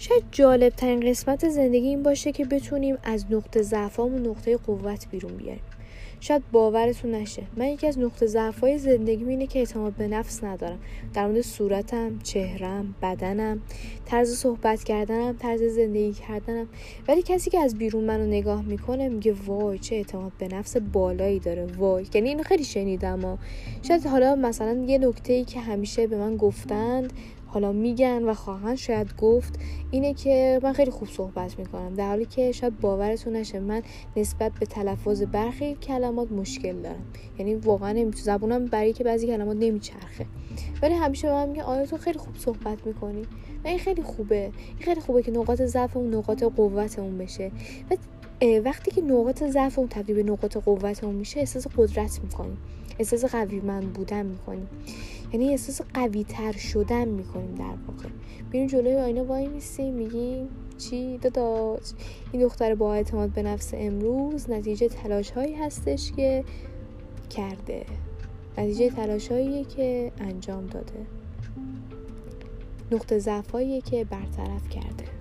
شاید جالب ترین قسمت زندگی این باشه که بتونیم از نقطه ضعفام و نقطه قوت بیرون بیاریم. شاید باورتون نشه. من یکی از نقطه ضعفای زندگی اینه که اعتماد به نفس ندارم. در مورد صورتم چهرم بدنم طرز صحبت کردنم طرز زندگی کردنم. ولی کسی که از بیرون منو نگاه می‌کنه میگه وای چه اعتماد به نفس بالایی داره. وای. یعنی اینو خیلی شنیدم و شاید حالا مثلا یه نکته ای که همیشه به من گفتند حالا میگن و خواهند شاید گفت اینه که من خیلی خوب صحبت می‌کنم. در حالی که شاید باورتون نشه من نسبت به تلفظ برخی کلمات مشکل دارم. یعنی واقعا زبونم برای که بعضی کلمات نمیچرخه. ولی همیشه به من میگن آیا تو خیلی خوب صحبت می‌کنی؟ و این خیلی خوبه. این خیلی خوبه که نقاط ضعف و نقاط قوتمون بشه. و وقتی که نقاط ضعف اون تبدیل به نقاط قوتمون میشه احساس قدرت می‌کنیم احساس قوی من بودن می‌کنیم یعنی احساس قوی تر شدن می‌کنیم در واقع. بیرون جلوی آینه وای میسیم میگیم چی؟ داداش این دختر با اعتماد به نفس امروز نتیجه تلاش هایی هستش که کرده. نتیجه تلاش که انجام داده. نقطه ضعف که برطرف کرده.